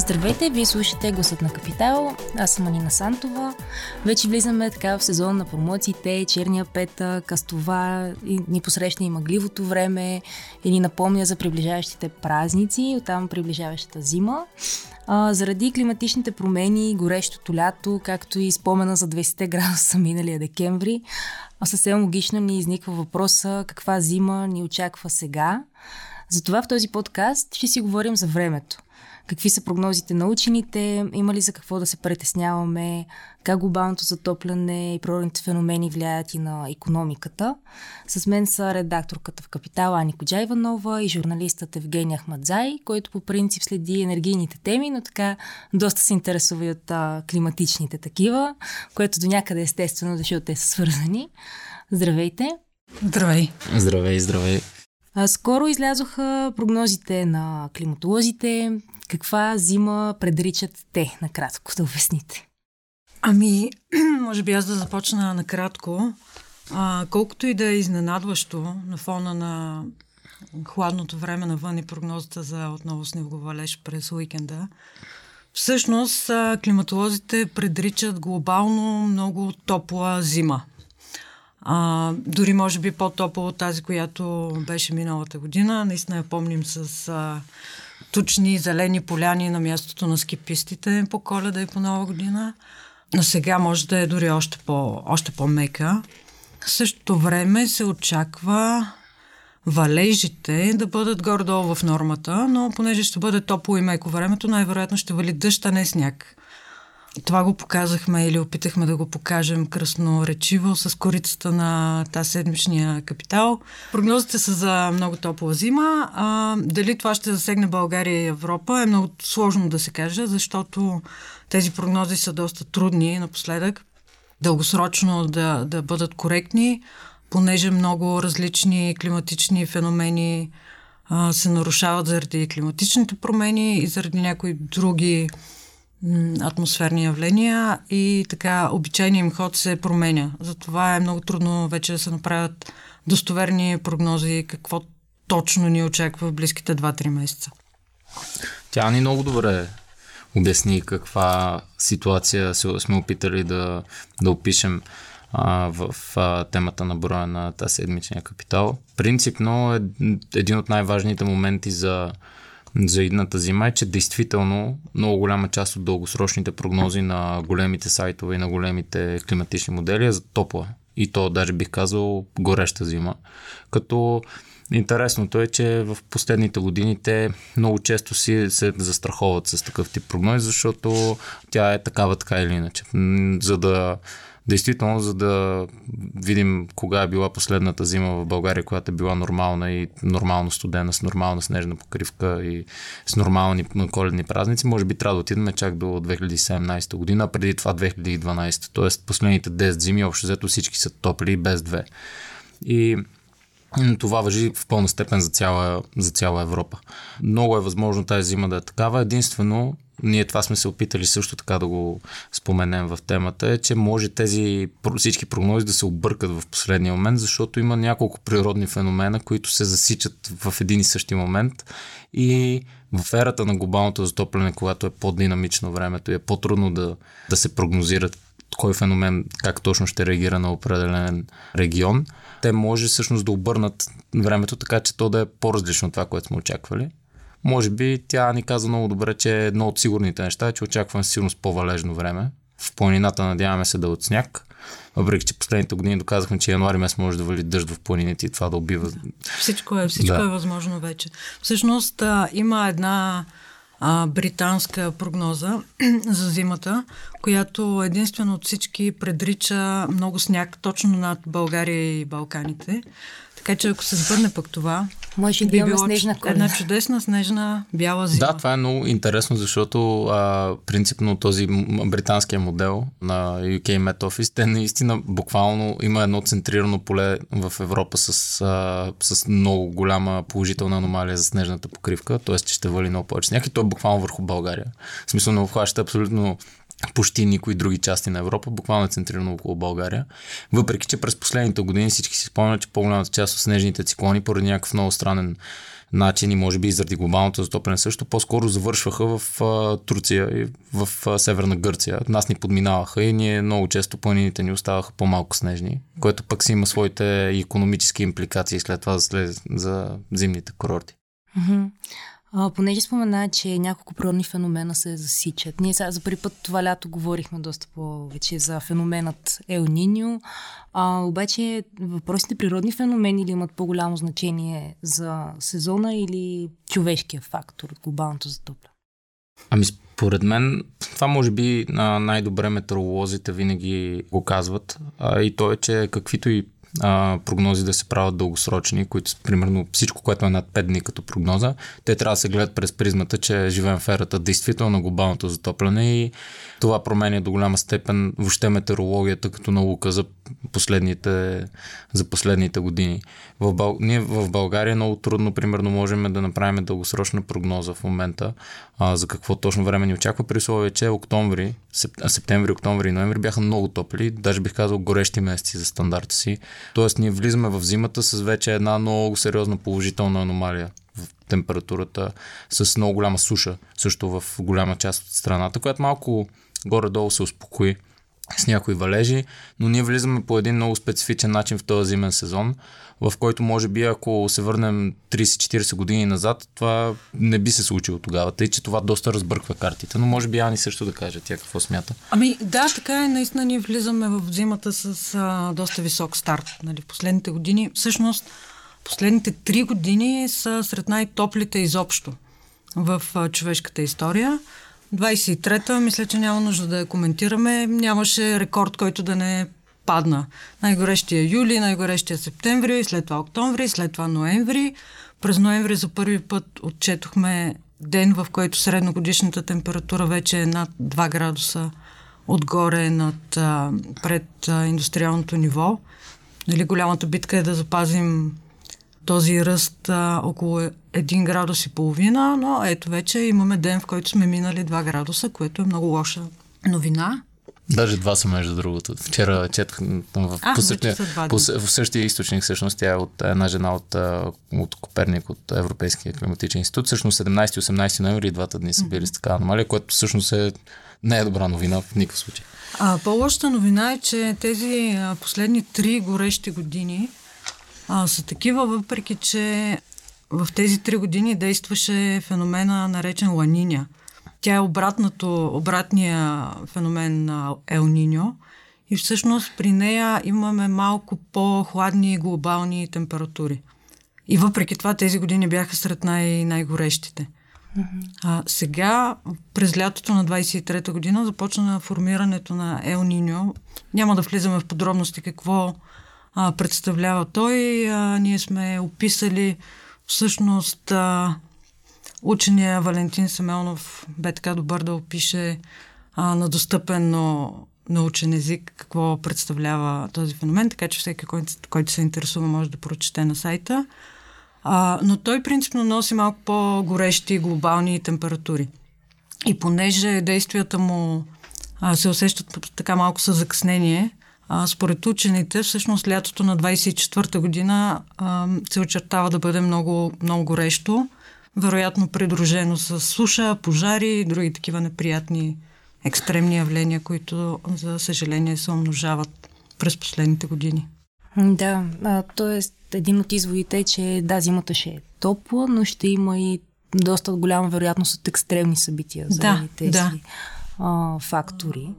Здравейте, вие слушате Гласът на Капитал. Аз съм Анина Сантова. Вече влизаме така в сезон на промоциите, черния пета, кастова, ни посрещна и мъгливото време и ни напомня за приближаващите празници, оттам приближаващата зима. А, заради климатичните промени, горещото лято, както и спомена за 20 градуса миналия декември, съвсем логично ни изниква въпроса каква зима ни очаква сега. Затова в този подкаст ще си говорим за времето – какви са прогнозите на учените, има ли за какво да се притесняваме, как глобалното затопляне и природните феномени влияят и на економиката. С мен са редакторката в Капитал Ани Коджайванова и журналистът Евгения Ахмадзай, който по принцип следи енергийните теми, но така доста се интересува и от а, климатичните такива, което до някъде е естествено, защото те са свързани. Здравейте! Здравей! Здравей, здравей! Скоро излязоха прогнозите на климатолозите. Каква зима предричат те, накратко да обясните? Ами, може би аз да започна накратко. А, колкото и да е изненадващо на фона на хладното време навън и прогнозата за отново снеговалеж през уикенда, всъщност климатолозите предричат глобално много топла зима. А, дори може би по-топла от тази, която беше миналата година. Наистина я помним с а, тучни зелени поляни на мястото на скипистите по коледа и по нова година. Но сега може да е дори още, по, още по-мека. В същото време се очаква валежите да бъдат горе-долу в нормата, но понеже ще бъде топло и меко времето, най-вероятно ще вали дъжд, а не сняг. Това го показахме или опитахме да го покажем кръсноречиво с корицата на тази седмичния капитал. Прогнозите са за много топла зима. А, дали това ще засегне България и Европа е много сложно да се каже, защото тези прогнози са доста трудни напоследък. Дългосрочно да, да бъдат коректни, понеже много различни климатични феномени а, се нарушават заради климатичните промени и заради някои други атмосферни явления и така обичайният им ход се променя. Затова е много трудно вече да се направят достоверни прогнози какво точно ни очаква в близките 2-3 месеца. Тя ни много добре обясни каква ситуация сме опитали да, да опишем а, в а, темата на броя на тази седмичния капитал. Принципно е един от най-важните моменти за за едната зима е, че действително много голяма част от дългосрочните прогнози на големите сайтове и на големите климатични модели е за топла. И то даже бих казал гореща зима. Като Интересното е, че в последните години те много често си се застраховат с такъв тип прогнози, защото тя е такава така или иначе. За да Действително, за да видим кога е била последната зима в България, която е била нормална и нормално студена, с нормална снежна покривка и с нормални коледни празници, може би трябва да отидем чак до 2017 година, преди това 2012. Тоест последните 10 зими, общо взето всички са топли без две. И това въжи в пълна степен за цяла, за цяла Европа. Много е възможно тази зима да е такава. Единствено, ние това сме се опитали също така да го споменем в темата, е, че може тези всички прогнози да се объркат в последния момент, защото има няколко природни феномена, които се засичат в един и същи момент и в ерата на глобалното затопляне, когато е по-динамично времето и е по-трудно да, да се прогнозират кой феномен как точно ще реагира на определен регион, те може всъщност да обърнат времето така, че то да е по-различно от това, което сме очаквали. Може би тя ни каза много добре, че едно от сигурните неща е, че очакваме сигурно по-валежно време. В планината надяваме се да е от сняг. Въпреки, че последните години доказахме, че януари месец може да вали дъжд в планините и това да убива. Всичко е, всичко да. е възможно вече. Всъщност а, има една а, британска прогноза за зимата, която единствено от всички предрича много сняг точно над България и Балканите. Така че ако се сбърне пък това, Може да имаме снежна коледа. Една чудесна снежна бяла зима. Да, това е много интересно, защото а, принципно този британския модел на UK Met Office, те наистина буквално има едно центрирано поле в Европа с, а, с много голяма положителна аномалия за снежната покривка, т.е. че ще вали много повече сняг и то е буквално върху България. В смисъл не обхваща абсолютно почти никои други части на Европа, буквално е центрирано около България. Въпреки, че през последните години всички си спомнят, че по-голямата част от снежните циклони поради някакъв много странен начин и може би и заради глобалното затопляне също, по-скоро завършваха в а, Турция и в а, Северна Гърция. Нас ни подминаваха и ние много често планините ни оставаха по-малко снежни, което пък си има своите економически импликации след това за, за зимните курорти. Mm-hmm. А, понеже спомена, че няколко природни феномена се засичат. Ние сега за първи път това лято говорихме доста повече за феноменът Ел Ниньо, а, обаче въпросите природни феномени ли имат по-голямо значение за сезона или човешкия фактор, глобалното затопляне? Ами според мен това може би най-добре метеоролозите винаги го казват а, и то е, че каквито и а, прогнози да се правят дългосрочни, които примерно всичко, което е над 5 дни като прогноза, те трябва да се гледат през призмата, че живеем в ерата действително глобалното затопляне и това променя до голяма степен въобще метеорологията като наука за последните, за последните години. В Бъл... Ние в България много трудно, примерно, можем да направим дългосрочна прогноза в момента а, за какво точно време ни очаква, при условие, че октомври, септември, октомври и ноември бяха много топли, даже бих казал горещи месеци за стандарта си. Тоест ние влизаме в зимата с вече една много сериозна положителна аномалия в температурата, с много голяма суша, също в голяма част от страната, която малко горе-долу се успокои с някои валежи, но ние влизаме по един много специфичен начин в този зимен сезон, в който може би ако се върнем 30-40 години назад, това не би се случило тогава, тъй че това доста разбърква картите, но може би Ани също да каже тя какво смята. Ами да, така е, наистина ние влизаме в зимата с а, доста висок старт. Нали, в последните години, всъщност последните три години са сред най-топлите изобщо в а, човешката история. 23-та, мисля, че няма нужда да я коментираме. Нямаше рекорд, който да не падна. Най-горещия юли, най-горещия септември, след това октомври, след това ноември. През ноември за първи път отчетохме ден, в който средногодишната температура вече е над 2 градуса отгоре над, пред индустриалното ниво. Нали, голямата битка е да запазим този ръст а, около 1 градус и половина, но ето вече имаме ден, в който сме минали 2 градуса, което е много лоша новина. Даже два са между другото. Вчера четах в, а, по, същия, по, в същия източник, всъщност тя е от една жена от, от Коперник, от Европейския климатичен институт. Всъщност 17-18 ноември и двата дни са били с така аномалия, което всъщност е, не е добра новина в никакъв случай. А, по-лошата новина е, че тези последни три горещи години а, са такива, въпреки че в тези три години действаше феномена наречен Ланиня. Тя е обратното, обратния феномен на Ел Ниньо и всъщност при нея имаме малко по-хладни глобални температури. И въпреки това тези години бяха сред най- най-горещите. Mm-hmm. А, сега, през лятото на 23-та година, започна формирането на Ел Ниньо. Няма да влизаме в подробности какво а, представлява той. А, ние сме описали всъщност а, учения Валентин Семенов бе така добър да опише а, на достъпен, но научен език какво представлява този феномен, така че всеки, който, който се интересува, може да прочете на сайта. А, но той принципно носи малко по-горещи глобални температури. И понеже действията му а, се усещат така малко със закъснение, а, според учените, всъщност лятото на 24-та година а, се очертава да бъде много, много горещо, вероятно придружено с суша, пожари и други такива неприятни екстремни явления, които, за съжаление, се умножават през последните години. Да, а, т.е. един от изводите е, че да, зимата ще е топла, но ще има и доста голяма вероятност от екстремни събития за да, тези да. А, фактори.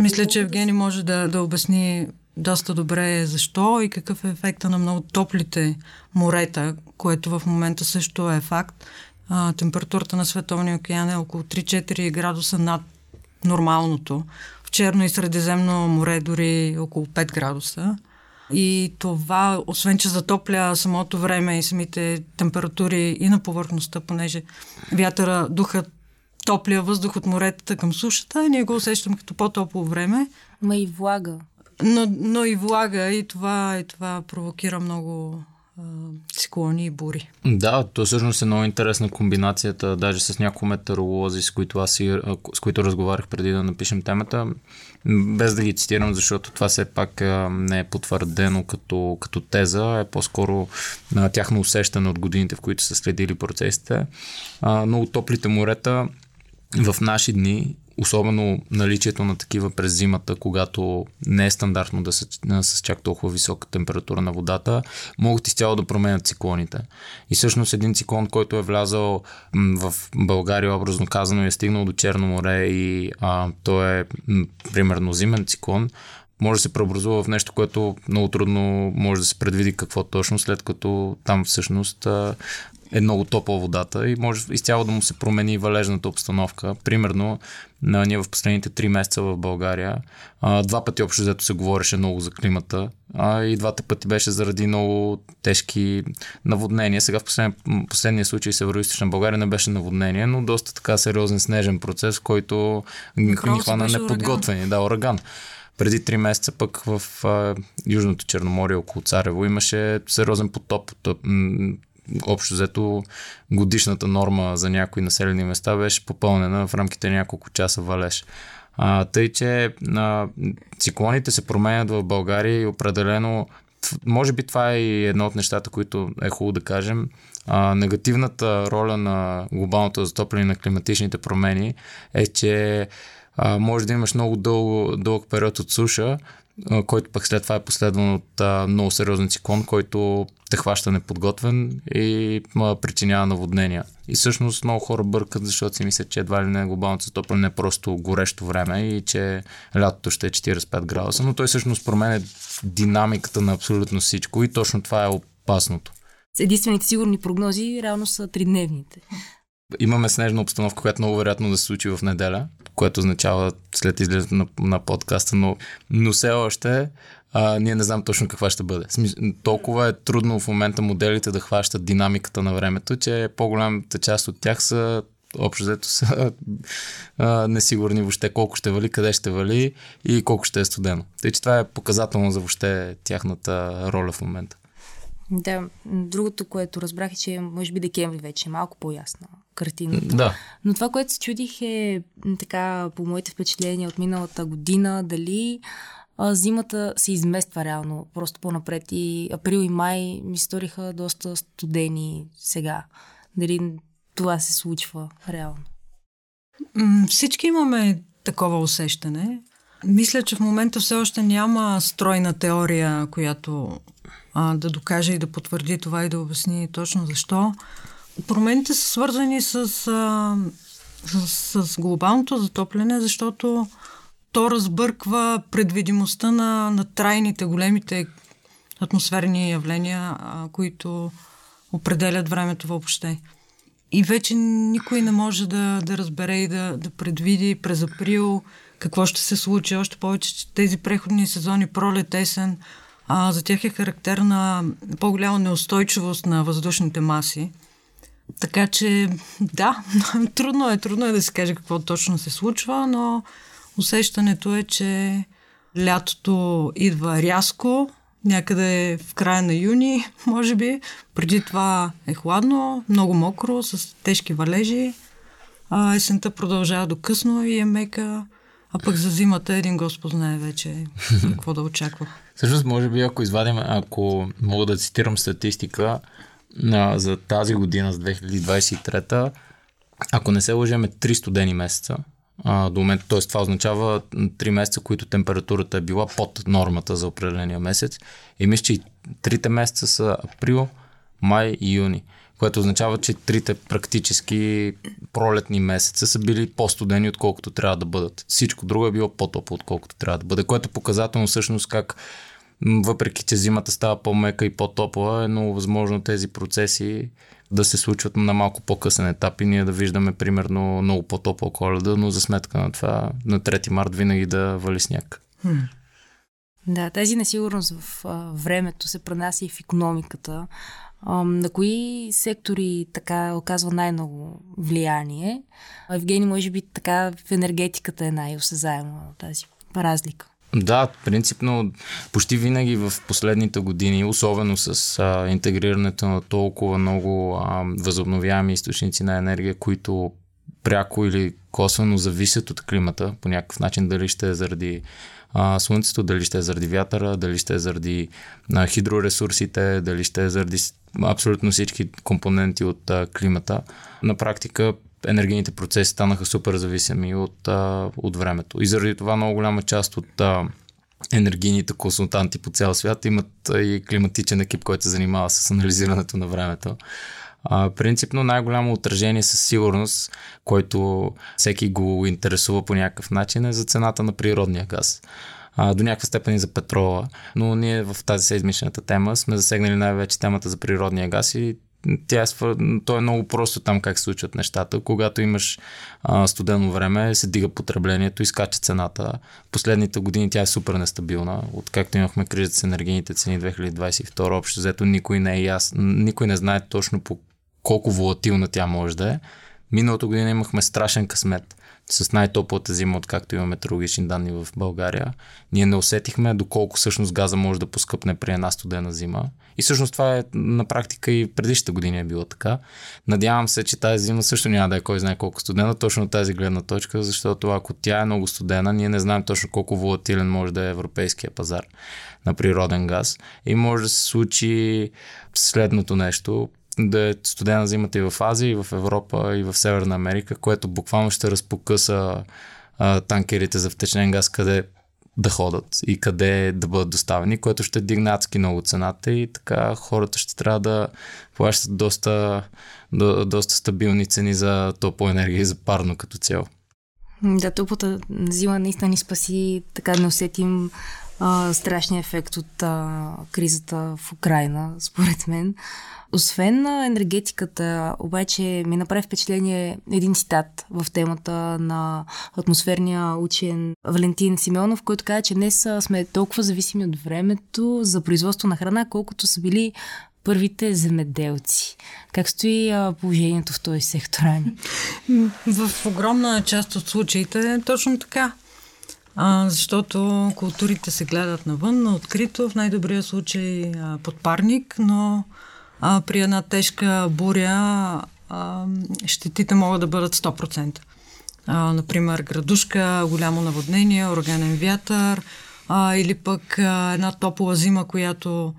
Мисля, че Евгений може да, да обясни доста добре защо и какъв е ефекта на много топлите морета, което в момента също е факт. А, температурата на Световния океан е около 3-4 градуса над нормалното. В Черно и Средиземно море дори около 5 градуса. И това, освен че затопля самото време и самите температури и на повърхността, понеже вятъра духа топлия въздух от моретата към сушата, ние го усещаме като по-топло време. Ма и влага. Но, но и влага и това, и това провокира много циклони и бури. Да, то всъщност е много интересна комбинацията, даже с някои метеоролози, с които аз си, с които разговарях преди да напишем темата, без да ги цитирам, защото това все пак не е потвърдено като, като теза, е по-скоро на тяхно усещане от годините, в които са следили процесите. Много топлите морета в наши дни особено наличието на такива през зимата, когато не е стандартно да са с чак толкова висока температура на водата, могат изцяло да променят циклоните. И всъщност един циклон, който е влязал в България, образно казано, е стигнал до Черно море и а, то е примерно зимен циклон, може да се преобразува в нещо, което много трудно може да се предвиди какво точно, след като там всъщност е много топла водата и може изцяло да му се промени валежната обстановка. Примерно, на, ние в последните три месеца в България два пъти общо взето се говореше много за климата а, и двата пъти беше заради много тежки наводнения. Сега в последния, последния случай Северо-Источна България не беше наводнение, но доста така сериозен снежен процес, който ни хвана неподготвени. Да, ураган. Преди три месеца пък в а, Южното Черноморие около Царево имаше сериозен потоп общо взето годишната норма за някои населени места беше попълнена в рамките на няколко часа валеж. А, тъй, че а, циклоните се променят в България и определено може би това е и едно от нещата, които е хубаво да кажем. А, негативната роля на глобалното затопляне на климатичните промени е, че а, може да имаш много дълго, дълъг период от суша, който пък след това е последван от а, много сериозен циклон, който те хваща неподготвен и а, причинява наводнения. И всъщност много хора бъркат, защото си мислят, че едва ли не глобалното затопляне е просто горещо време и че лятото ще е 45 градуса, но той всъщност променя динамиката на абсолютно всичко и точно това е опасното. Единствените сигурни прогнози реално са тридневните. Имаме снежна обстановка, която много вероятно да се случи в неделя, което означава след излизането на, на подкаста, но, но все още а, ние не знам точно каква ще бъде. Толкова е трудно в момента моделите да хващат динамиката на времето, че по-голямата част от тях са общо взето са а, несигурни въобще колко ще вали, къде ще вали и колко ще е студено. Тъй, че това е показателно за въобще тяхната роля в момента. Да, другото, което разбрах е, че може би декември вече е малко по-ясна картината. Да. Но това, което се чудих е така по моите впечатления от миналата година, дали а, зимата се измества реално, просто по-напред. И април и май ми сториха доста студени сега. Дали това се случва реално? Всички имаме такова усещане. Мисля, че в момента все още няма стройна теория, която а, да докаже и да потвърди това и да обясни точно защо. Промените са свързани с, а, с, с глобалното затопляне, защото то разбърква предвидимостта на, на трайните, големите атмосферни явления, а, които определят времето въобще. И вече никой не може да, да разбере и да, да предвиди през април какво ще се случи. Още повече, че тези преходни сезони, пролет, есен, а, за тях е характерна по-голяма неустойчивост на въздушните маси. Така че, да, трудно е, трудно е да се каже какво точно се случва, но усещането е, че лятото идва рязко, някъде в края на юни, може би. Преди това е хладно, много мокро, с тежки валежи. А есента продължава до късно и е мека. А пък за зимата един Господ знае вече какво да очаква. Всъщност, може би, ако извадим, ако мога да цитирам статистика а, за тази година, за 2023, ако не се лъжеме 3 студени месеца, а, до момента, т.е. това означава 3 месеца, които температурата е била под нормата за определения месец. И мисля, че и трите месеца са април, май и юни което означава, че трите практически пролетни месеца са били по-студени, отколкото трябва да бъдат. Всичко друго е било по-топло, отколкото трябва да бъде, което е показателно всъщност как въпреки, че зимата става по-мека и по-топла, е много възможно тези процеси да се случват на малко по-късен етап и ние да виждаме примерно много по-топла коледа, но за сметка на това на 3 март винаги да вали сняг. Да, тази несигурност в а, времето се пренася и в економиката. На кои сектори така оказва най-много влияние? Евгений, може би така в енергетиката е най-осезаема тази разлика. Да, принципно почти винаги в последните години, особено с а, интегрирането на толкова много а, възобновяеми източници на енергия, които пряко или косвено зависят от климата по някакъв начин, дали ще е заради а, слънцето, дали ще е заради вятъра, дали ще е заради а, хидроресурсите, дали ще е заради абсолютно всички компоненти от а, климата. На практика енергийните процеси станаха супер зависими от, а, от времето. И заради това много голяма част от а, енергийните консултанти по цял свят имат и климатичен екип, който се занимава с анализирането на времето. А, принципно най-голямо отражение със сигурност, който всеки го интересува по някакъв начин е за цената на природния газ. А, до някаква степен и за петрола, но ние в тази седмичната тема сме засегнали най-вече темата за природния газ и тя е, то е много просто там как се случват нещата. Когато имаш а, студено време, се дига потреблението и скача цената. Последните години тя е супер нестабилна. Откакто имахме кризата с енергийните цени 2022, общо взето никой не е ясно, никой не знае точно по колко волатилна тя може да е. Миналата година имахме страшен късмет с най-топлата зима, откакто имаме метеорологични данни в България. Ние не усетихме доколко всъщност газа може да поскъпне при една студена зима. И всъщност това е на практика и предишната година е било така. Надявам се, че тази зима също няма да е кой знае колко студена, точно от тази гледна точка, защото ако тя е много студена, ние не знаем точно колко волатилен може да е европейския пазар на природен газ. И може да се случи следното нещо да е студена зимата и в Азия, и в Европа, и в Северна Америка, което буквално ще разпокъса а, танкерите за втечнен газ, къде да ходят и къде да бъдат доставени, което ще дигне адски много цената и така хората ще трябва да плащат доста, до, доста стабилни цени за топлоенергия и за парно като цяло. Да, топлата зима наистина ни спаси, така да не усетим страшния ефект от а, кризата в Украина, според мен. Освен на енергетиката, обаче ми направи впечатление един цитат в темата на атмосферния учен Валентин Симеонов, който каза, че днес сме толкова зависими от времето за производство на храна, колкото са били първите земеделци. Как стои положението в този сектор? В огромна част от случаите точно така. А, защото културите се гледат навън, на открито, в най-добрия случай а, под парник, но а, при една тежка буря а, щетите могат да бъдат 100%. А, например, градушка, голямо наводнение, ураганен вятър а, или пък а, една топла зима, която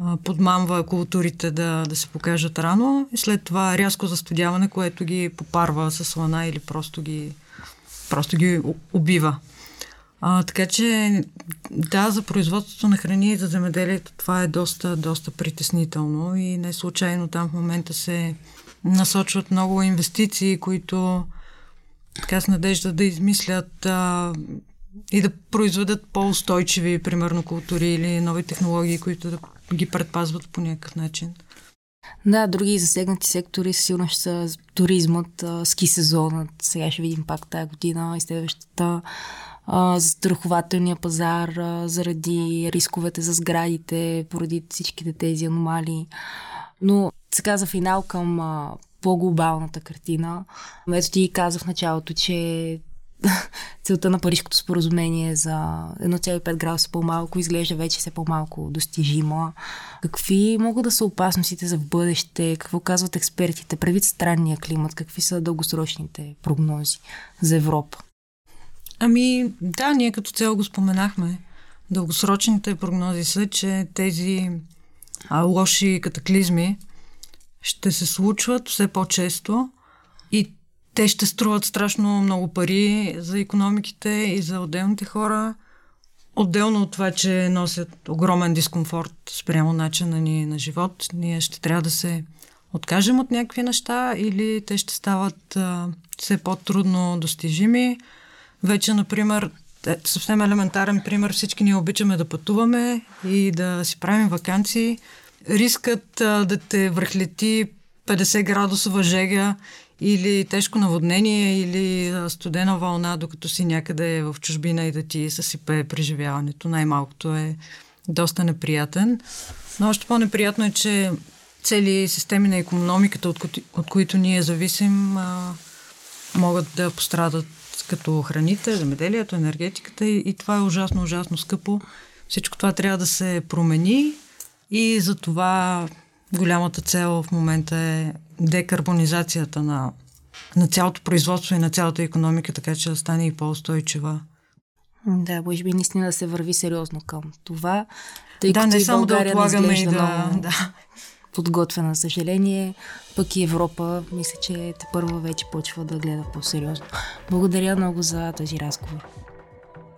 а, подмамва културите да, да се покажат рано и след това рязко застудяване, което ги попарва с лана или просто ги, просто ги убива. А, така че, да, за производството на храни и за земеделието това е доста, доста притеснително и не случайно там в момента се насочват много инвестиции, които така с надежда да измислят а, и да произведат по-устойчиви, примерно, култури или нови технологии, които да ги предпазват по някакъв начин. Да, други засегнати сектори сигурно ще са туризмът, ски сезонът. Сега ще видим пак тази година и следващата а, страхователния пазар заради рисковете за сградите, поради всичките тези аномалии. Но сега за финал към по-глобалната картина. Ето ти каза в началото, че целта на Парижското споразумение за 1,5 градуса по-малко изглежда вече все по-малко достижима. Какви могат да са опасностите за в бъдеще? Какво казват експертите? Предвид странния климат, какви са дългосрочните прогнози за Европа? Ами да, ние като цяло го споменахме. Дългосрочните прогнози са, че тези а, лоши катаклизми ще се случват все по-често те ще струват страшно много пари за економиките и за отделните хора. Отделно от това, че носят огромен дискомфорт спрямо начина ни на живот, ние ще трябва да се откажем от някакви неща или те ще стават а, все по-трудно достижими. Вече, например, е, съвсем елементарен пример, всички ние обичаме да пътуваме и да си правим вакансии. Рискът а, да те връхлети 50 градусова жега или тежко наводнение, или студена вълна, докато си някъде в чужбина и да ти съсипе преживяването. Най-малкото е доста неприятен. Но още по-неприятно е, че цели системи на економиката, от, кои, от които ние зависим, а, могат да пострадат като храните, земеделието, енергетиката и, и това е ужасно, ужасно скъпо. Всичко това трябва да се промени и за това голямата цел в момента е декарбонизацията на, на цялото производство и на цялата економика, така че да стане и по-устойчива. Да, може би наистина да се върви сериозно към това. Тъй да, не само да отлагаме и да, много да. подготвена, за съжаление. Пък и Европа, мисля, че те първа вече почва да гледа по-сериозно. Благодаря много за този разговор.